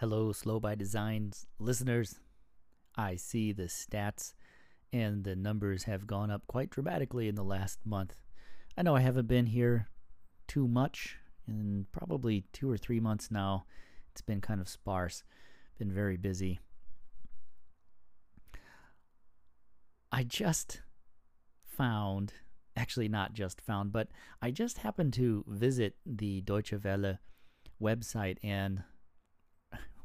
Hello, Slow by Designs listeners. I see the stats and the numbers have gone up quite dramatically in the last month. I know I haven't been here too much in probably two or three months now. It's been kind of sparse, been very busy. I just found, actually, not just found, but I just happened to visit the Deutsche Welle website and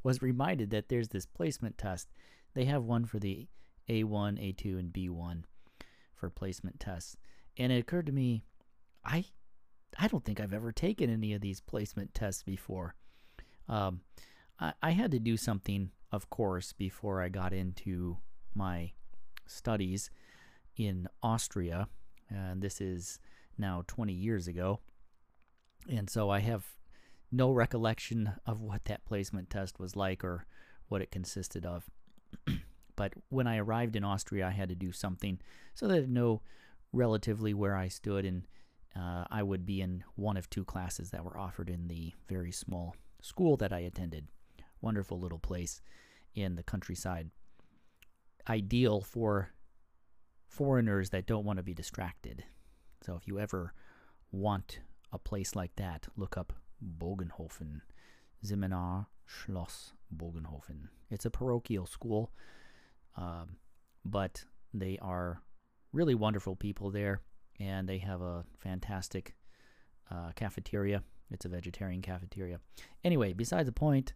was reminded that there's this placement test. They have one for the A1, A2, and B1 for placement tests. And it occurred to me, I I don't think I've ever taken any of these placement tests before. Um, I, I had to do something, of course, before I got into my studies in Austria. And this is now 20 years ago. And so I have no recollection of what that placement test was like or what it consisted of. but when I arrived in Austria, I had to do something so that I know relatively where I stood, and uh, I would be in one of two classes that were offered in the very small school that I attended. Wonderful little place in the countryside. Ideal for foreigners that don't want to be distracted. So if you ever want a place like that, look up Bogenhofen. Seminar Schloss Bogenhofen. It's a parochial school, um, but they are really wonderful people there, and they have a fantastic uh, cafeteria. It's a vegetarian cafeteria. Anyway, besides the point,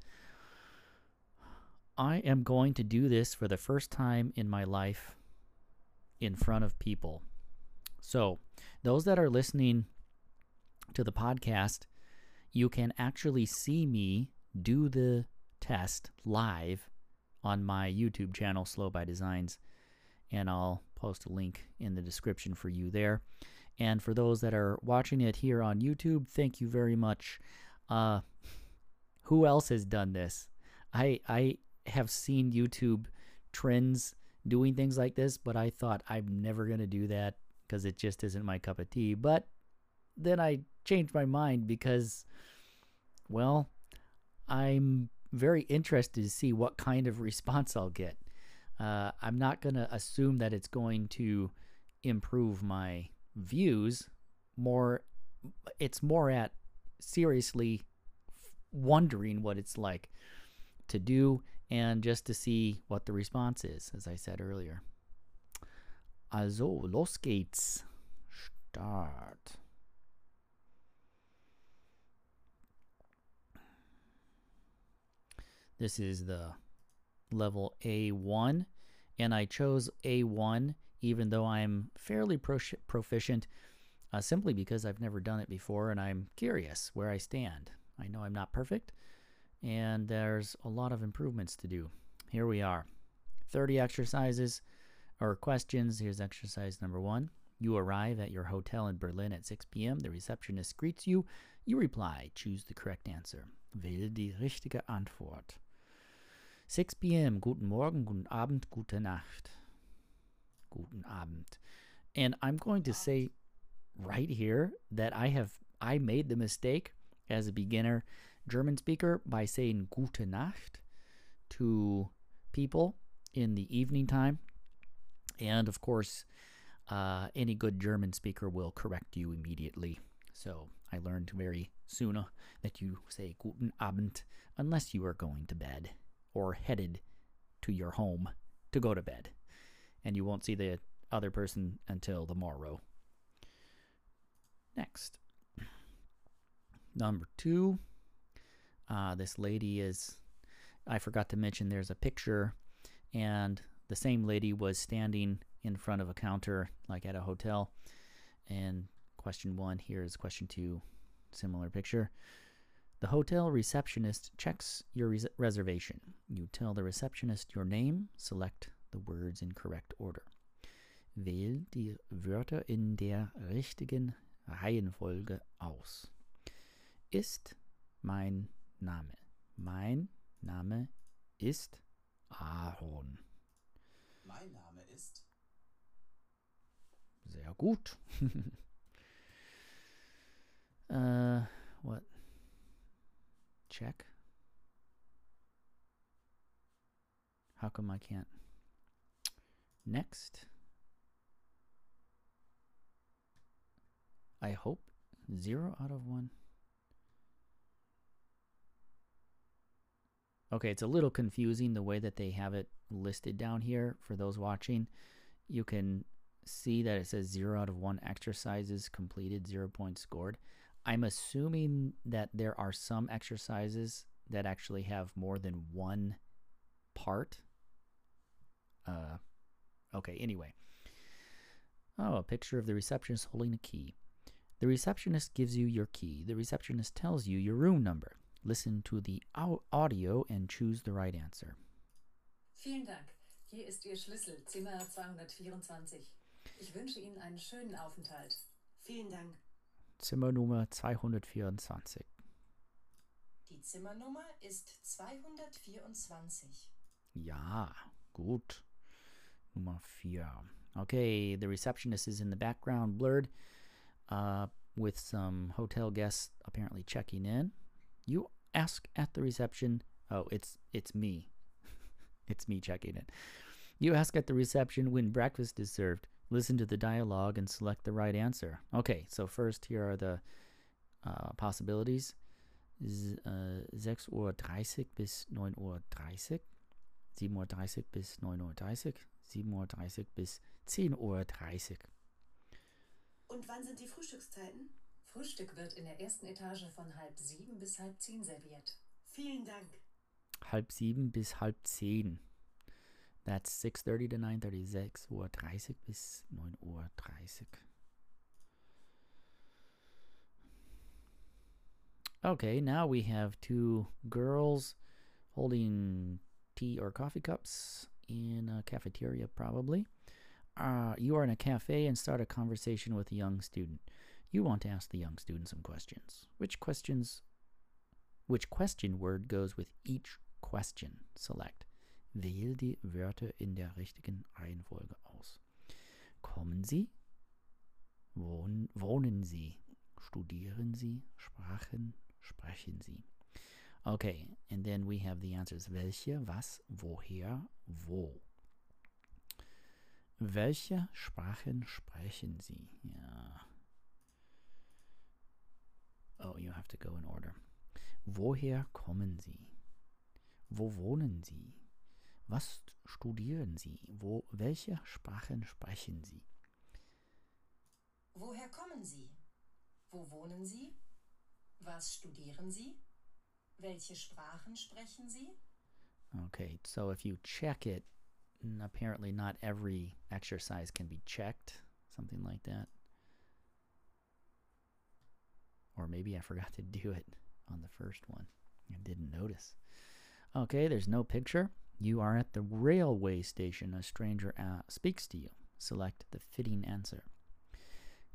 I am going to do this for the first time in my life in front of people. So, those that are listening to the podcast, you can actually see me do the test live on my YouTube channel, Slow by Designs, and I'll post a link in the description for you there. And for those that are watching it here on YouTube, thank you very much. Uh, who else has done this? I I have seen YouTube trends doing things like this, but I thought I'm never gonna do that because it just isn't my cup of tea. But then I changed my mind because, well, I'm very interested to see what kind of response I'll get. Uh, I'm not going to assume that it's going to improve my views. More, it's more at seriously wondering what it's like to do and just to see what the response is, as I said earlier. Also, los geht's. Start. This is the level A1, and I chose A1 even though I'm fairly proficient uh, simply because I've never done it before and I'm curious where I stand. I know I'm not perfect, and there's a lot of improvements to do. Here we are 30 exercises or questions. Here's exercise number one. You arrive at your hotel in Berlin at 6 p.m. The receptionist greets you. You reply. Choose the correct answer. Wähle die richtige Antwort. 6 p.m. Guten Morgen, guten Abend, gute Nacht. Guten Abend. And I'm going to say right here that I have I made the mistake as a beginner German speaker by saying gute Nacht to people in the evening time. And of course, uh, any good German speaker will correct you immediately. So I learned very soon that you say guten Abend unless you are going to bed or headed to your home to go to bed. And you won't see the other person until the morrow. Next. Number two, uh, this lady is, I forgot to mention there's a picture, and the same lady was standing in front of a counter, like at a hotel. And question one here is question two, similar picture. The hotel receptionist checks your res reservation. You tell the receptionist your name, select the words in correct order. Wähl die Wörter in der richtigen Reihenfolge aus. Ist mein Name. Mein Name ist Aaron. Mein Name ist. Sehr gut. uh, what? Check. How come I can't? Next. I hope zero out of one. Okay, it's a little confusing the way that they have it listed down here for those watching. You can see that it says zero out of one exercises completed, zero points scored. I'm assuming that there are some exercises that actually have more than one part. Uh, okay, anyway. Oh, a picture of the receptionist holding a key. The receptionist gives you your key. The receptionist tells you your room number. Listen to the au audio and choose the right answer. Vielen Dank. Hier ist Ihr Schlüssel, Zimmer 224. Ich wünsche Ihnen einen schönen Aufenthalt. Vielen Dank. Zimmernummer 224. Die Zimmernummer ist 224. Ja, gut. Nummer 4. Okay, the receptionist is in the background, blurred, uh, with some hotel guests apparently checking in. You ask at the reception. Oh, it's it's me. it's me checking in. You ask at the reception when breakfast is served. Listen to the dialogue and select the right answer. Okay, so first here are the uh, possibilities. Z äh, 6.30 Uhr bis 9.30 Uhr, 7.30 Uhr bis 9.30 Uhr, 7.30 Uhr bis 10.30 Uhr. Und wann sind die Frühstückszeiten? Frühstück wird in der ersten Etage von halb sieben bis halb zehn serviert. Vielen Dank. Halb sieben bis halb zehn. That's 6.30 to 9.30, 6 Uhr 30 bis 9 Uhr 30. Okay, now we have two girls holding tea or coffee cups in a cafeteria, probably. Uh, you are in a cafe and start a conversation with a young student. You want to ask the young student some questions. Which questions, which question word goes with each question? Select. Wähle die Wörter in der richtigen Reihenfolge aus. Kommen Sie? Wohnen, wohnen Sie? Studieren Sie? Sprachen? Sprechen Sie? Okay, and then we have the answers. Welche, was, woher, wo? Welche Sprachen sprechen Sie? Ja. Oh, you have to go in order. Woher kommen Sie? Wo wohnen Sie? Was studieren Sie? Wo, welche Sprachen sprechen Sie? Woher kommen Sie? Wo wohnen Sie? Was studieren Sie? Welche Sprachen sprechen Sie? Okay, so if you check it, mm, apparently not every exercise can be checked, something like that. Or maybe I forgot to do it on the first one. I didn't notice. Okay, there's no picture. You are at the railway station. A stranger uh, speaks to you. Select the fitting answer.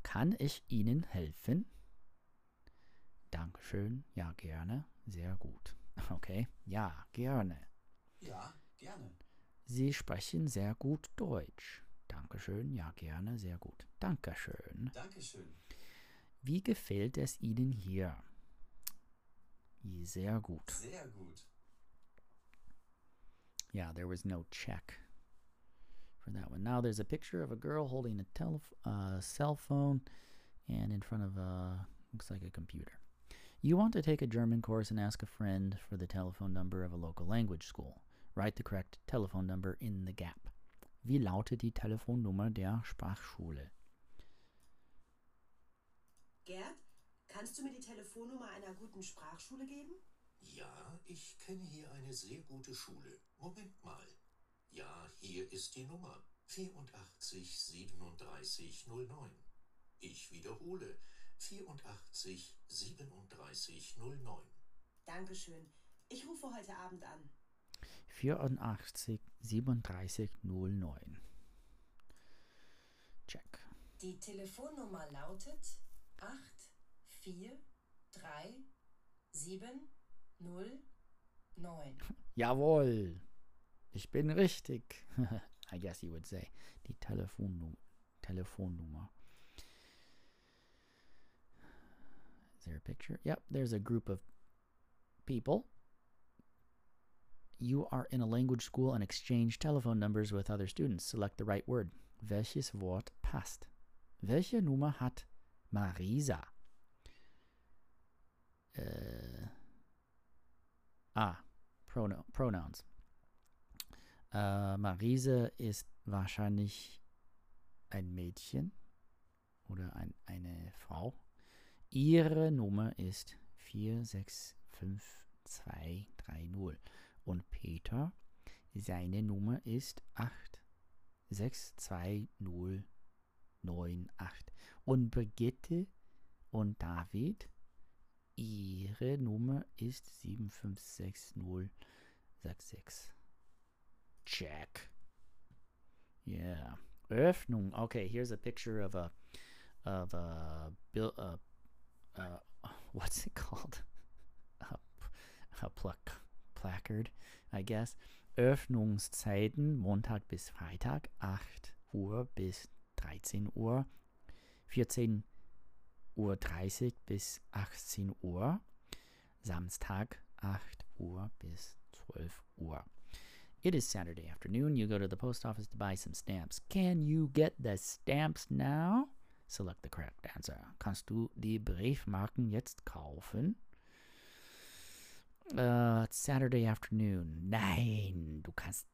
Kann ich Ihnen helfen? Dankeschön. Ja, gerne. Sehr gut. Okay. Ja, gerne. Ja, gerne. Sie sprechen sehr gut Deutsch. Dankeschön. Ja, gerne. Sehr gut. Dankeschön. Dankeschön. Wie gefällt es Ihnen hier? Sehr gut. Sehr gut. Yeah, there was no check for that one. Now there's a picture of a girl holding a telef- uh, cell phone and in front of a looks like a computer. You want to take a German course and ask a friend for the telephone number of a local language school. Write the correct telephone number in the gap. Wie lautet die Telefonnummer der Sprachschule? Gerd, kannst du mir die Telefonnummer einer guten Sprachschule geben? Ja, ich kenne hier eine sehr gute Schule. Moment mal. Ja, hier ist die Nummer 84 37 09. Ich wiederhole 84 37 09. Dankeschön. Ich rufe heute Abend an. 84 37 09. Check. Die Telefonnummer lautet 843709. Jawohl. Ich bin richtig. I guess you would say. Die Telefonnummer. Telefonnummer. Is there a picture? Yep, there's a group of people. you are in a language school and exchange telephone numbers with other students. Select the right word. Welches Wort passt? Welche Nummer hat Marisa? Äh, ah, Prono Pronouns. Äh, Marise ist wahrscheinlich ein Mädchen oder ein, eine Frau. Ihre Nummer ist 465230. Und Peter, seine Nummer ist 862098. Und Brigitte und David, ihre Nummer ist 756066. Check. Yeah. Öffnung. Okay, here's a picture of a of a bill uh, uh what's it called? A, a plac placard, I guess. Öffnungszeiten Montag bis Freitag 8 Uhr bis 13 Uhr, 14 Uhr 30 bis 18 Uhr, Samstag 8 Uhr bis 12 Uhr. It is Saturday afternoon. You go to the post office to buy some stamps. Can you get the stamps now? Select the correct answer. Kannst du die Briefmarken jetzt kaufen? Uh, it's Saturday afternoon. Nein, du kannst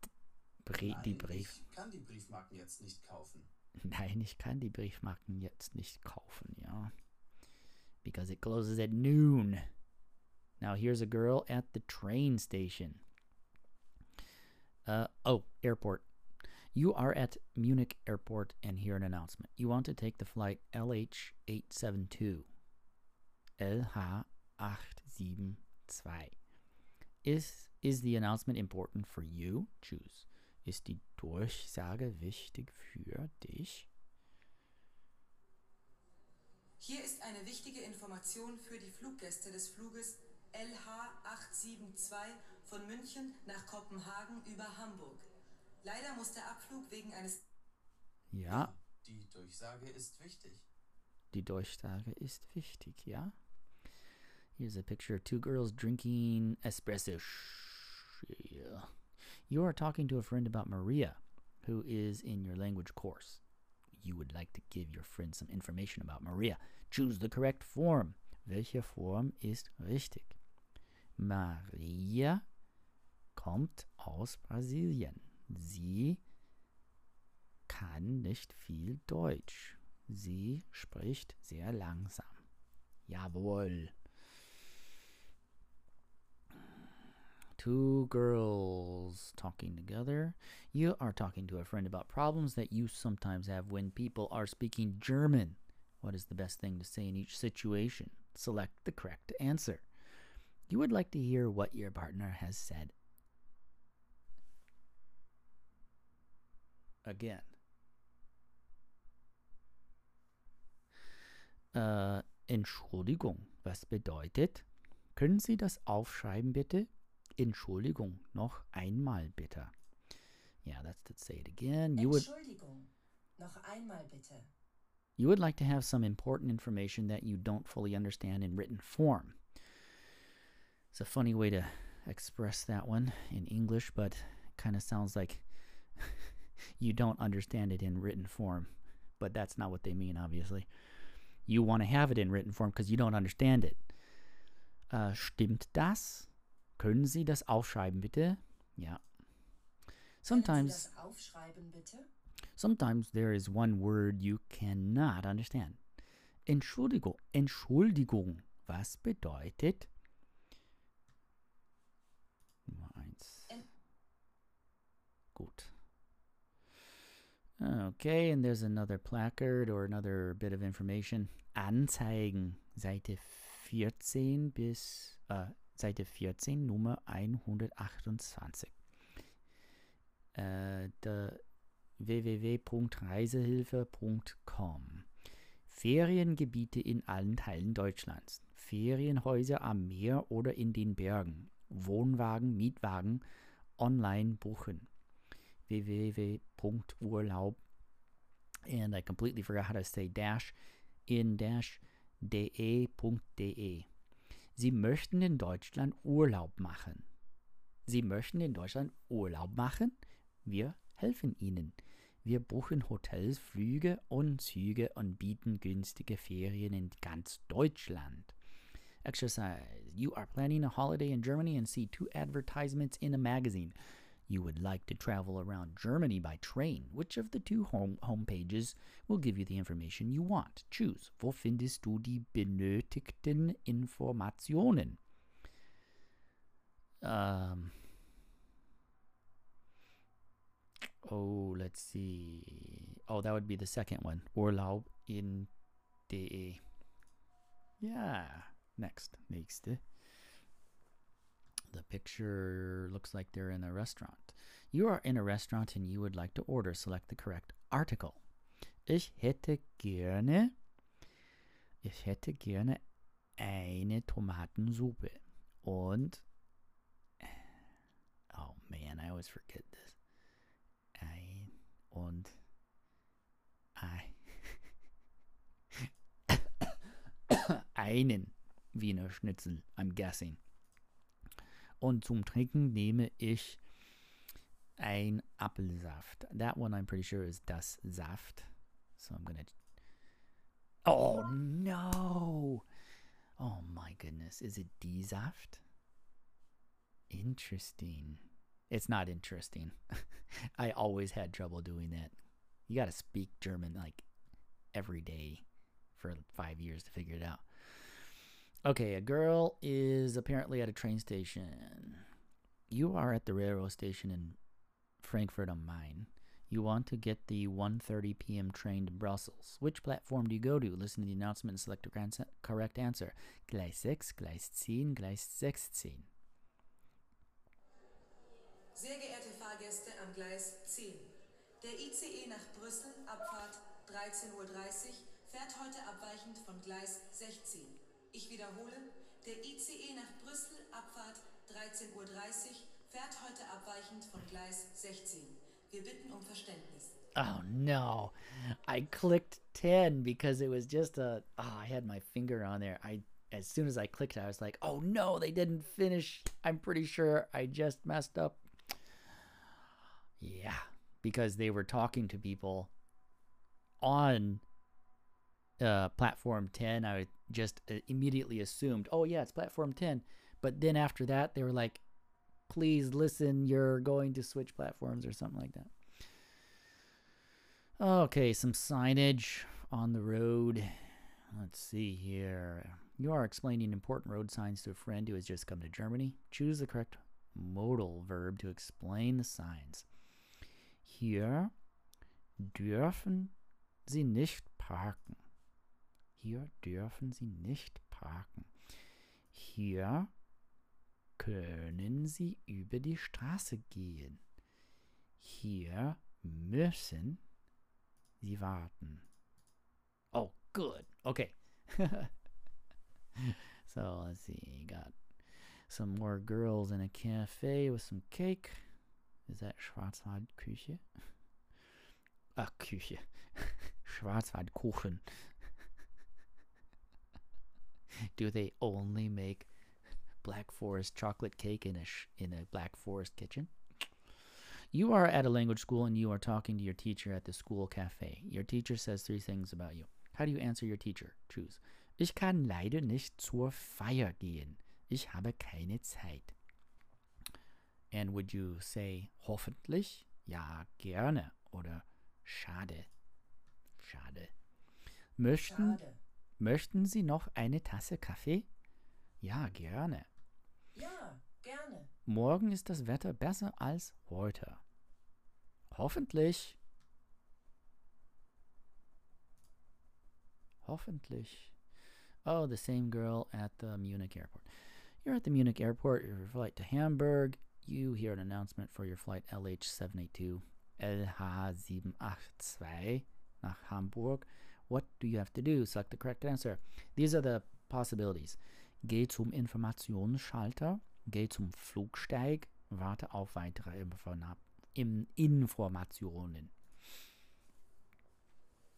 Brie die Brief. ich kann die Briefmarken jetzt nicht kaufen. Nein, ich kann die Briefmarken jetzt nicht kaufen, ja. Because it closes at noon. Now here's a girl at the train station. Uh, oh, airport. You are at Munich Airport and hear an announcement. You want to take the flight LH872. LH872. Is, is the announcement important for you? Choose. Ist die Durchsage wichtig für dich? Hier ist eine wichtige Information für die Fluggäste des Fluges LH872 von München nach Kopenhagen über Hamburg. Leider muss der Abflug wegen eines Ja, Die Durchsage ist wichtig. die Durchsage ist wichtig, ja? Here's a picture of two girls drinking espresso. Yeah. You are talking to a friend about Maria, who is in your language course. You would like to give your friend some information about Maria. Choose the correct form. Welche Form ist richtig? Maria kommt aus Brasilien. Sie kann nicht viel Deutsch. Sie spricht sehr langsam. Jawohl. Two girls talking together. You are talking to a friend about problems that you sometimes have when people are speaking German. What is the best thing to say in each situation? Select the correct answer. You would like to hear what your partner has said. Again. Äh, Entschuldigung, was bedeutet? Können Sie das aufschreiben, bitte? Entschuldigung, noch einmal bitte. Yeah, that's to say it again. You would. Noch einmal bitte. you would like to have some important information that you don't fully understand in written form. It's a funny way to express that one in English, but kind of sounds like you don't understand it in written form. But that's not what they mean, obviously. You want to have it in written form because you don't understand it. Äh, stimmt das? Können Sie das aufschreiben, bitte? Ja. Können Sometimes. Sie das aufschreiben, bitte? Sometimes there is one word you cannot understand. Entschuldigung, Entschuldigung, was bedeutet? Nummer eins. Gut. Okay, and there's another placard or another bit of information. Anzeigen, Seite 14 bis, äh, Seite 14, Nummer 128. Äh, www.reisehilfe.com. Feriengebiete in allen Teilen Deutschlands. Ferienhäuser am Meer oder in den Bergen. Wohnwagen, Mietwagen online buchen. www.urlaub and I completely forgot how to say dash in dash de.de. Sie möchten in Deutschland Urlaub machen. Sie möchten in Deutschland Urlaub machen? Wir helfen Ihnen. Wir buchen Hotels, Flüge und Züge und bieten günstige Ferien in ganz Deutschland. Exercise. You are planning a holiday in Germany and see two advertisements in a magazine. You would like to travel around Germany by train. Which of the two home pages will give you the information you want? Choose. Wo findest du die benötigten Informationen? Um, oh, let's see. Oh, that would be the second one. Urlaub in de. Yeah. Next. Nächste. The picture looks like they're in a restaurant. You are in a restaurant and you would like to order. Select the correct article. Ich hätte gerne. Ich hätte gerne eine Tomatensuppe. Und. Oh man, I always forget this. Ein und. Ei. einen Wiener Schnitzel, I'm guessing. Und zum Trinken nehme ich ein Apfelsaft. That one I'm pretty sure is das Saft. So I'm gonna. Oh no! Oh my goodness. Is it die Saft? Interesting. It's not interesting. I always had trouble doing that. You gotta speak German like every day for five years to figure it out. Okay, a girl is apparently at a train station. You are at the railroad station in Frankfurt am Main. You want to get the 1:30 p.m. train to Brussels. Which platform do you go to? Listen to the announcement and select the correct answer. Gleis 6, Gleis 10, Gleis 16. Sehr geehrte Fahrgäste am Gleis 10. Der ICE nach Brüssel, Abfahrt 13.30 Uhr, fährt heute abweichend von Gleis 16. Ich wiederhole, der ICE nach Brüssel, Abfahrt 13.30 Uhr, fährt heute abweichend von Gleis 16. Wir bitten um Verständnis. Oh no. I clicked 10 because it was just a oh, I had my finger on there. I as soon as I clicked I was like, "Oh no, they didn't finish. I'm pretty sure I just messed up." Yeah, because they were talking to people on uh, platform 10. I just uh, immediately assumed, "Oh yeah, it's platform 10." But then after that, they were like, please listen, you're going to switch platforms or something like that. Okay, some signage on the road. Let's see here. You are explaining important road signs to a friend who has just come to Germany. Choose the correct modal verb to explain the signs. Hier dürfen Sie nicht parken. Hier dürfen Sie nicht parken. Hier können Sie über die Straße gehen. Hier müssen Sie warten. Oh, good. Okay. so let's see. Got some more girls in a cafe with some cake. Is that Schwarzwaldküche? Ach, Küche. Schwarzwaldkuchen. Do they only make Black Forest chocolate cake in a sh- in a Black Forest kitchen. You are at a language school and you are talking to your teacher at the school cafe. Your teacher says three things about you. How do you answer your teacher? Choose. Ich kann leider nicht zur Feier gehen. Ich habe keine Zeit. And would you say hoffentlich? Ja, gerne. Oder schade. Schade. Möchten, Schade. Möchten Sie noch eine Tasse Kaffee? Ja, gerne. Ja, gerne. Morgen ist das Wetter besser als heute. Hoffentlich. Hoffentlich. Oh, the same girl at the Munich airport. You're at the Munich airport, your flight to Hamburg. You hear an announcement for your flight LH782, LH782 nach Hamburg. What do you have to do? Select the correct answer. These are the possibilities. Geh zum Informationsschalter, geh zum Flugsteig, warte auf weitere Informationen.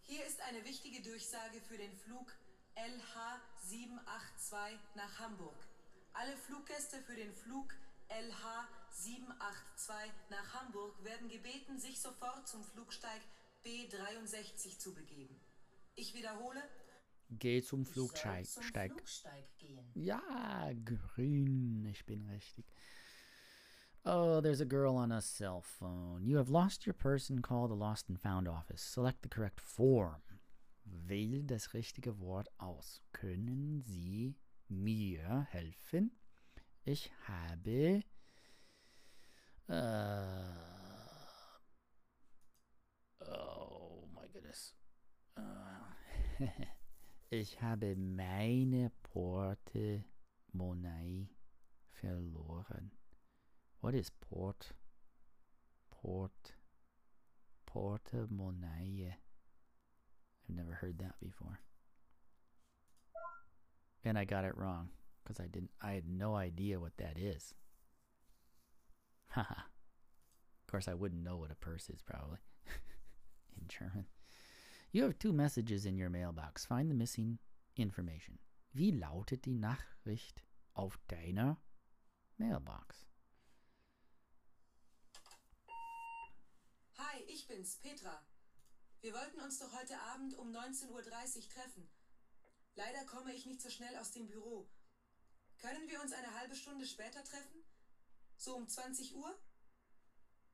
Hier ist eine wichtige Durchsage für den Flug LH782 nach Hamburg. Alle Fluggäste für den Flug LH 782 nach Hamburg werden gebeten, sich sofort zum Flugsteig B63 zu begeben. Ich wiederhole, Geh zum Flugsteig. zum Steig. Flugsteig. Ja, grün. Ich bin richtig. Oh, there's a girl on a cell phone. You have lost your purse and call the Lost and Found office. Select the correct form. Wähle das richtige Wort aus. Können Sie mir helfen? Ich habe äh, Oh my goodness. Äh, ich habe meine Portemonnaie verloren. What is port? Port. Portemonnaie. I've never heard that before. And I got it wrong because I didn't. I had no idea what that is. Haha. of course, I wouldn't know what a purse is probably in German. You have two messages in your mailbox. Find the missing information. Wie lautet die Nachricht auf deiner Mailbox? Hi, ich bin's, Petra. Wir wollten uns doch heute Abend um 19.30 Uhr treffen. Leider komme ich nicht so schnell aus dem Büro. Können wir uns eine halbe Stunde später treffen? So um 20 Uhr?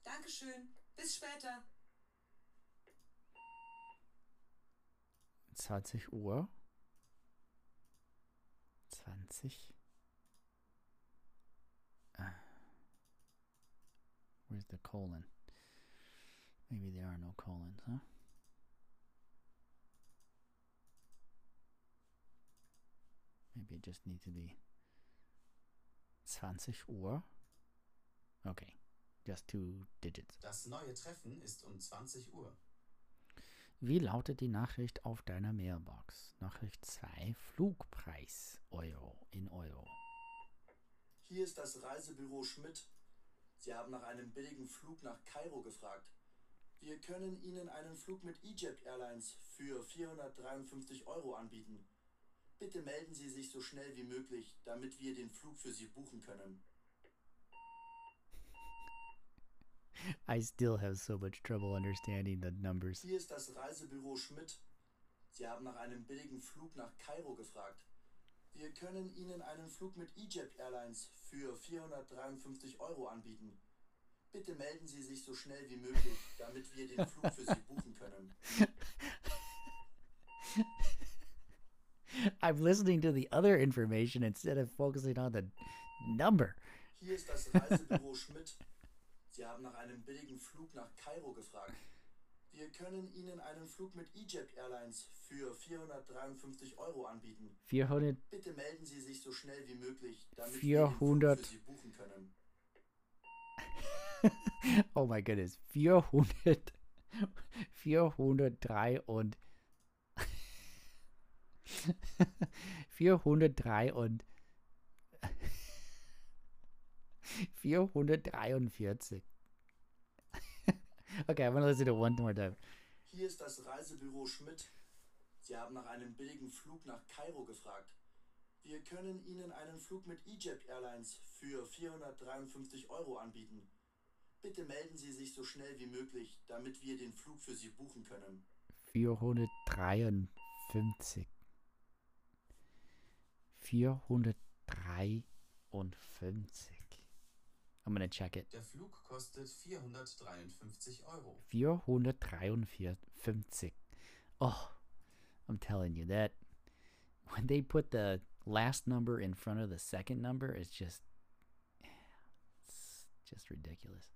Dankeschön. Bis später. 20 Uhr. 20. Ah. Where's the colon? Maybe there are no colons, huh? Maybe it just needs to be 20 Uhr. Okay, just two digits. Das neue Treffen ist um 20 Uhr. Wie lautet die Nachricht auf deiner Mailbox? Nachricht 2, Flugpreis, Euro, in Euro. Hier ist das Reisebüro Schmidt. Sie haben nach einem billigen Flug nach Kairo gefragt. Wir können Ihnen einen Flug mit Egypt Airlines für 453 Euro anbieten. Bitte melden Sie sich so schnell wie möglich, damit wir den Flug für Sie buchen können. I still have so much trouble understanding the numbers. Hier ist das Reisebüro Schmidt. Sie haben nach einem billigen Flug nach Kairo gefragt. Wir können Ihnen einen Flug mit Egypt Airlines für 453 Euro anbieten. Bitte melden Sie sich so schnell wie möglich, damit wir den Flug für Sie buchen können. I'm listening to the other information instead of focusing on the number. Hier ist das Reisebüro Schmidt. Sie haben nach einem billigen Flug nach Kairo gefragt. Wir können Ihnen einen Flug mit Egypt Airlines für 453 Euro anbieten. 400, Bitte melden Sie sich so schnell wie möglich, damit 400. wir für Sie buchen können. oh my goodness, 400, 403 und 403 und 443. okay, I'm gonna listen to it one more time. Hier ist das Reisebüro Schmidt. Sie haben nach einem billigen Flug nach Kairo gefragt. Wir können Ihnen einen Flug mit Egypt Airlines für 453 Euro anbieten. Bitte melden Sie sich so schnell wie möglich, damit wir den Flug für Sie buchen können. 453. 453. I'm gonna check it. Der Flug kostet 453 Euro. 453. Oh, I'm telling you that when they put the last number in front of the second number, it's just it's just ridiculous.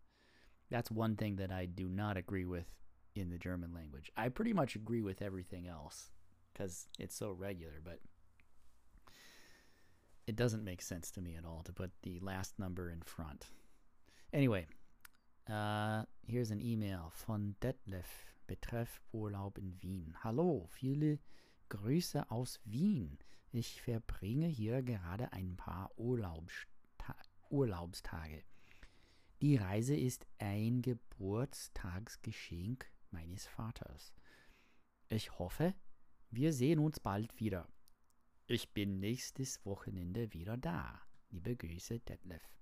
That's one thing that I do not agree with in the German language. I pretty much agree with everything else cuz it's so regular, but it doesn't make sense to me at all to put the last number in front. Anyway, uh, here's an email von Detlef betreff Urlaub in Wien. Hallo, viele Grüße aus Wien. Ich verbringe hier gerade ein paar Urlaubsta Urlaubstage. Die Reise ist ein Geburtstagsgeschenk meines Vaters. Ich hoffe, wir sehen uns bald wieder. Ich bin nächstes Wochenende wieder da. Liebe Grüße, Detlef.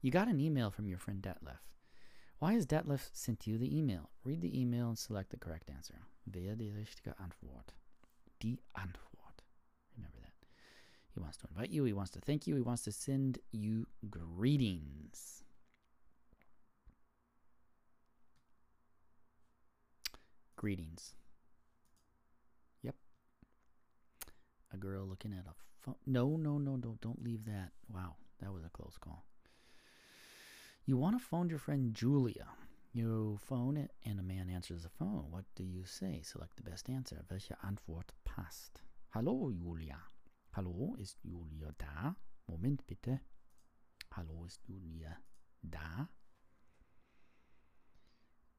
You got an email from your friend Detlef. Why has Detlef sent you the email? Read the email and select the correct answer. Wer die richtige Antwort? Die Antwort. Remember that. He wants to invite you. He wants to thank you. He wants to send you greetings. Greetings. Yep. A girl looking at a phone. No, no, no, no. Don't leave that. Wow, that was a close call. You want to phone your friend Julia. You phone it and a man answers the phone. What do you say? Select the best answer. Welche Antwort passt? Hallo, Julia. Hallo, ist Julia da? Moment bitte. Hallo, ist Julia da?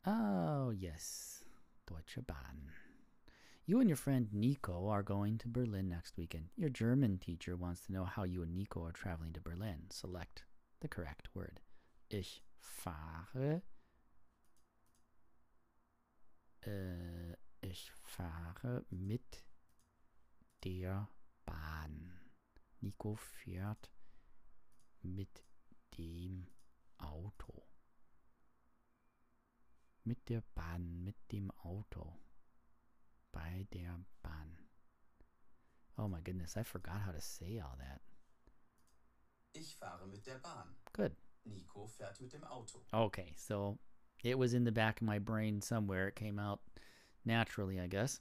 Oh, yes. Deutsche Bahn. You and your friend Nico are going to Berlin next weekend. Your German teacher wants to know how you and Nico are traveling to Berlin. Select the correct word. Ich fahre. Äh, ich fahre mit der Bahn. Nico fährt mit dem Auto. Mit der Bahn, mit dem Auto. Bei der Bahn. Oh my goodness, I forgot how to say all that. Ich fahre mit der Bahn. Good. Nico fährt mit dem Auto. Okay, so it was in the back of my brain somewhere. It came out naturally, I guess.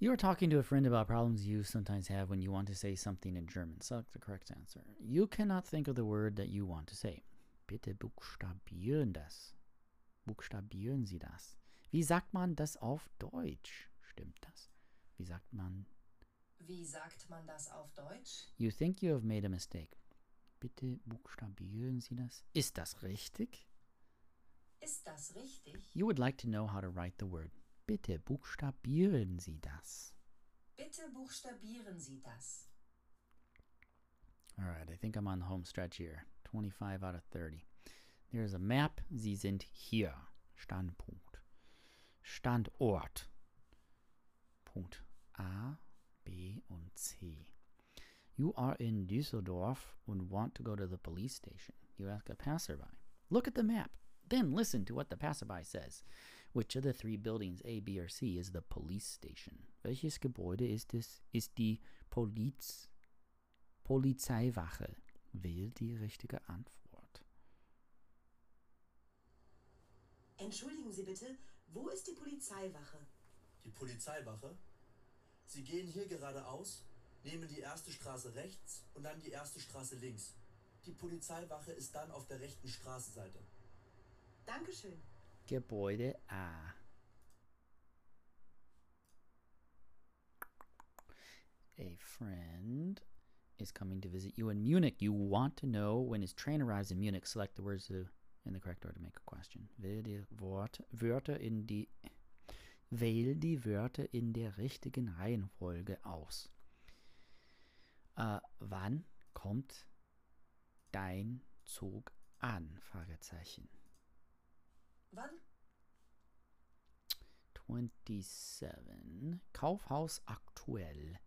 You are talking to a friend about problems you sometimes have when you want to say something in German. Select the correct answer. You cannot think of the word that you want to say. Bitte buchstabieren das. Buchstabieren Sie das. Wie sagt man das auf Deutsch? Stimmt das? Wie sagt man? Wie sagt man das auf Deutsch? You think you have made a mistake. Bitte buchstabieren Sie das. Ist das richtig? Ist das richtig? You would like to know how to write the word. Bitte buchstabieren Sie das. Bitte buchstabieren Sie das. All right, I think I'm on the home stretch here. 25 out of 30. There's a map. Sie sind hier. Standpunkt. Standort. Punkt A, B und C. You are in Düsseldorf and want to go to the police station. You ask a passerby. Look at the map. Then listen to what the passerby says. Which of the three buildings, A, B, or C, is the police station? Welches Gebäude ist es? Ist die Poliz Polizeiwache? Wähl die richtige Antwort. Entschuldigen Sie bitte, wo ist die Polizeiwache? Die Polizeiwache? Sie gehen hier geradeaus, nehmen die erste Straße rechts und dann die erste Straße links. Die Polizeiwache ist dann auf der rechten Straßenseite. Dankeschön. Gebäude A. A friend is coming to visit you in Munich. You want to know when his train arrives in Munich. Select the words to, in the correct order to make a question. Wähl die Wort, Wörter in die Wähl die Wörter in der richtigen Reihenfolge aus. Äh, wann kommt dein Zug an? Fragezeichen. Wann? 27. Kaufhaus aktuell.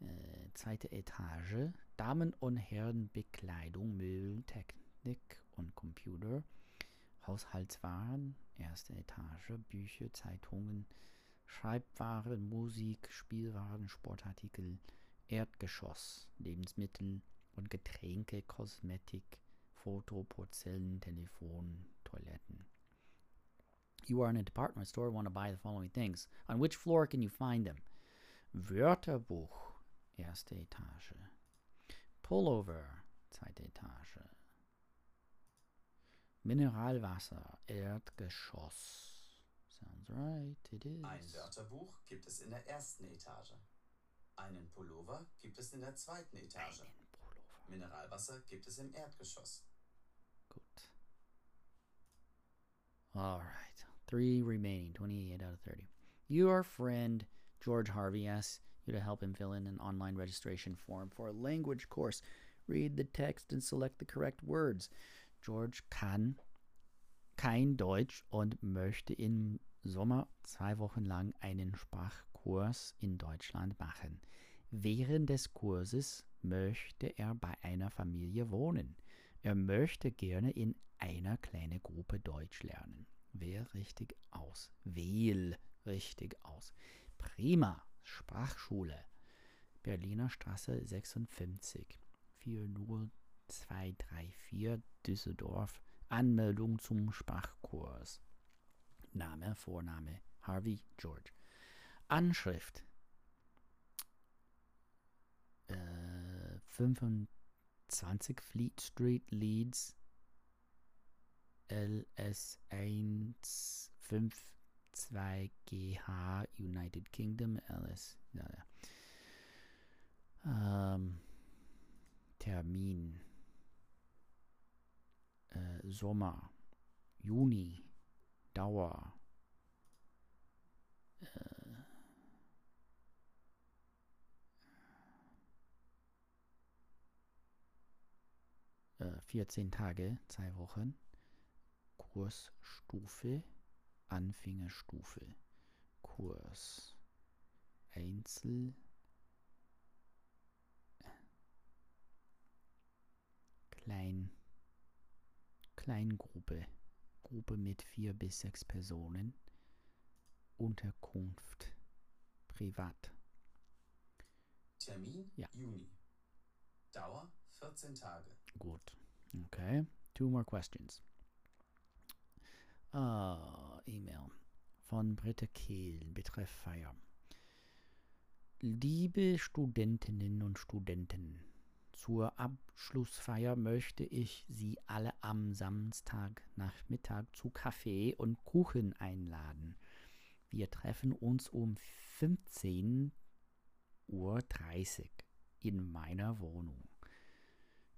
Äh, zweite Etage. Damen- und Herrenbekleidung, Möbel, Technik und Computer. Haushaltswaren. Erste Etage. Bücher, Zeitungen, Schreibwaren, Musik, Spielwaren, Sportartikel. Erdgeschoss. Lebensmittel und Getränke, Kosmetik, Foto, Porzellan, Telefon, Toiletten. You are in a department store want to buy the following things. On which floor can you find them? Wörterbuch, erste Etage. Pullover, zweite Etage. Mineralwasser, Erdgeschoss. Sounds right, it is. Ein Wörterbuch gibt es in der ersten Etage. Einen Pullover gibt es in der zweiten Etage. Einen Pullover. Mineralwasser gibt es im Erdgeschoss. Good. All right. Three remaining, 28 out of 30. Your friend George Harvey asks you to help him fill in an online registration form for a language course. Read the text and select the correct words. George kann kein Deutsch und möchte im Sommer zwei Wochen lang einen Sprachkurs Kurs in Deutschland machen. Während des Kurses möchte er bei einer Familie wohnen. Er möchte gerne in einer kleinen Gruppe Deutsch lernen. Wähl richtig aus. Wähl richtig aus. Prima. Sprachschule. Berliner Straße 56. 40234 Düsseldorf. Anmeldung zum Sprachkurs. Name, Vorname. Harvey George. Anschrift. Äh, 25 Fleet Street, Leeds. LS152GH, United Kingdom, LS. Ja, ja. Ähm, Termin. Äh, Sommer. Juni. Dauer. Äh, 14 Tage, zwei Wochen. Kursstufe, Anfängerstufe. Kurs. Einzel. Klein. Kleingruppe. Gruppe mit vier bis sechs Personen. Unterkunft. Privat. Termin Ja. Juni. Dauer 14 Tage. Gut. Okay. Two more questions. Ah, E-Mail von Britta Kehl, betreff Feier. Liebe Studentinnen und Studenten, zur Abschlussfeier möchte ich Sie alle am Samstag Nachmittag zu Kaffee und Kuchen einladen. Wir treffen uns um 15.30 Uhr in meiner Wohnung.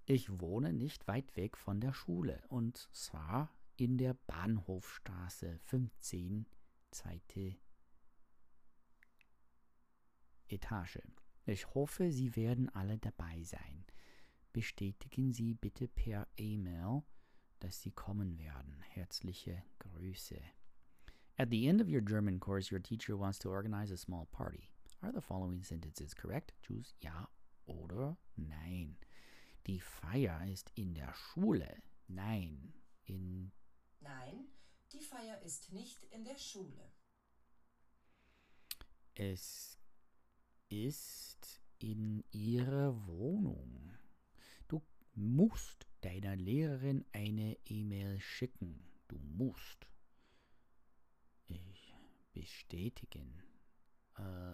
Ich wohne nicht weit weg von der Schule und zwar in der Bahnhofstraße 15, zweite Etage. Ich hoffe, Sie werden alle dabei sein. Bestätigen Sie bitte per E-Mail, dass Sie kommen werden. Herzliche Grüße. At the end of your German course, your teacher wants to organize a small party. Are the following sentences correct? Choose Ja oder Nein. Die Feier ist in der Schule. Nein. In Nein, die Feier ist nicht in der Schule. Es ist in ihrer Wohnung. Du musst deiner Lehrerin eine E-Mail schicken. Du musst. Ich bestätigen. Äh,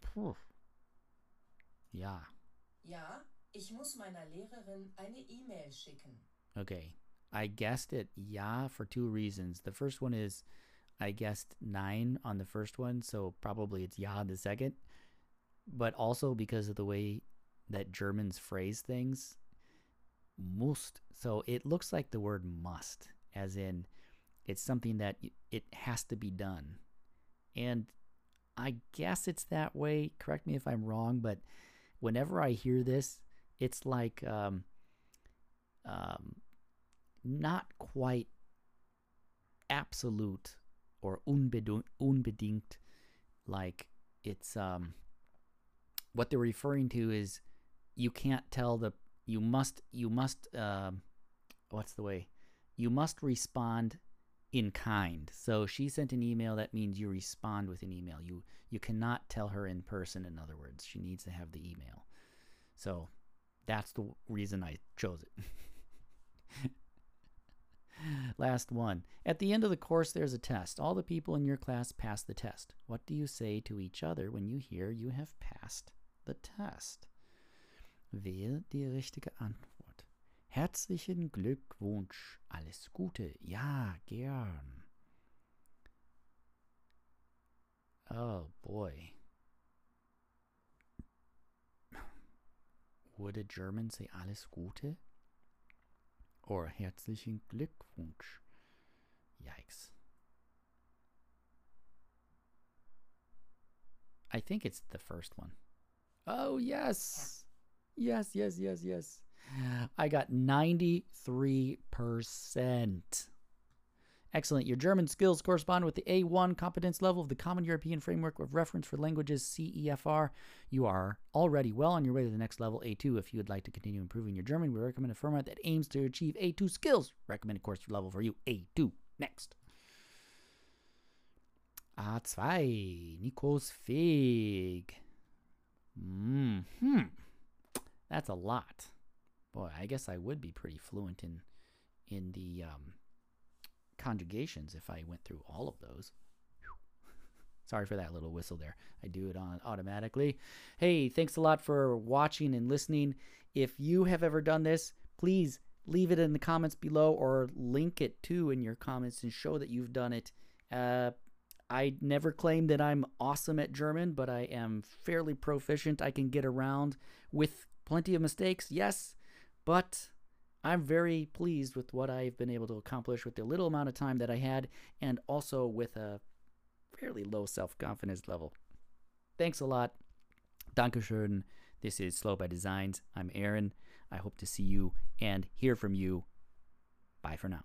puh. Ja, Ja, ich muss meiner Lehrerin eine E-Mail schicken. okay. I guessed it ja for two reasons. The first one is I guessed nine on the first one, so probably it's ja the second. But also because of the way that Germans phrase things, must. So it looks like the word must, as in it's something that it has to be done. And I guess it's that way. Correct me if I'm wrong, but whenever I hear this, it's like um, um, not quite absolute or unbedingt, unbedingt like it's um what they're referring to is you can't tell the you must you must um what's the way? You must respond in kind. So she sent an email that means you respond with an email. You you cannot tell her in person in other words. She needs to have the email. So that's the reason i chose it. Last one. At the end of the course, there's a test. All the people in your class pass the test. What do you say to each other when you hear you have passed the test? Wähle die richtige Antwort. Herzlichen Glückwunsch. Alles Gute. Ja, gern. Oh boy. Would a German say alles Gute? Or herzlichen Glückwunsch. Yikes. I think it's the first one. Oh, yes. Yes, yes, yes, yes. I got 93%. Excellent. Your German skills correspond with the A1 competence level of the Common European Framework of Reference for Languages CEFR. You are already well on your way to the next level, A2. If you would like to continue improving your German, we recommend a format that aims to achieve A2 skills. Recommended course level for you, A2. Next. A2, Nikos Fig. Hmm. That's a lot. Boy, I guess I would be pretty fluent in in the um, conjugations if I went through all of those. Sorry for that little whistle there. I do it on automatically. Hey, thanks a lot for watching and listening. If you have ever done this, please leave it in the comments below or link it too in your comments and show that you've done it. Uh, I never claim that I'm awesome at German, but I am fairly proficient. I can get around with plenty of mistakes, yes, but I'm very pleased with what I've been able to accomplish with the little amount of time that I had and also with a fairly low self confidence level. Thanks a lot. Dankeschön. This is Slow by Designs. I'm Aaron. I hope to see you and hear from you. Bye for now.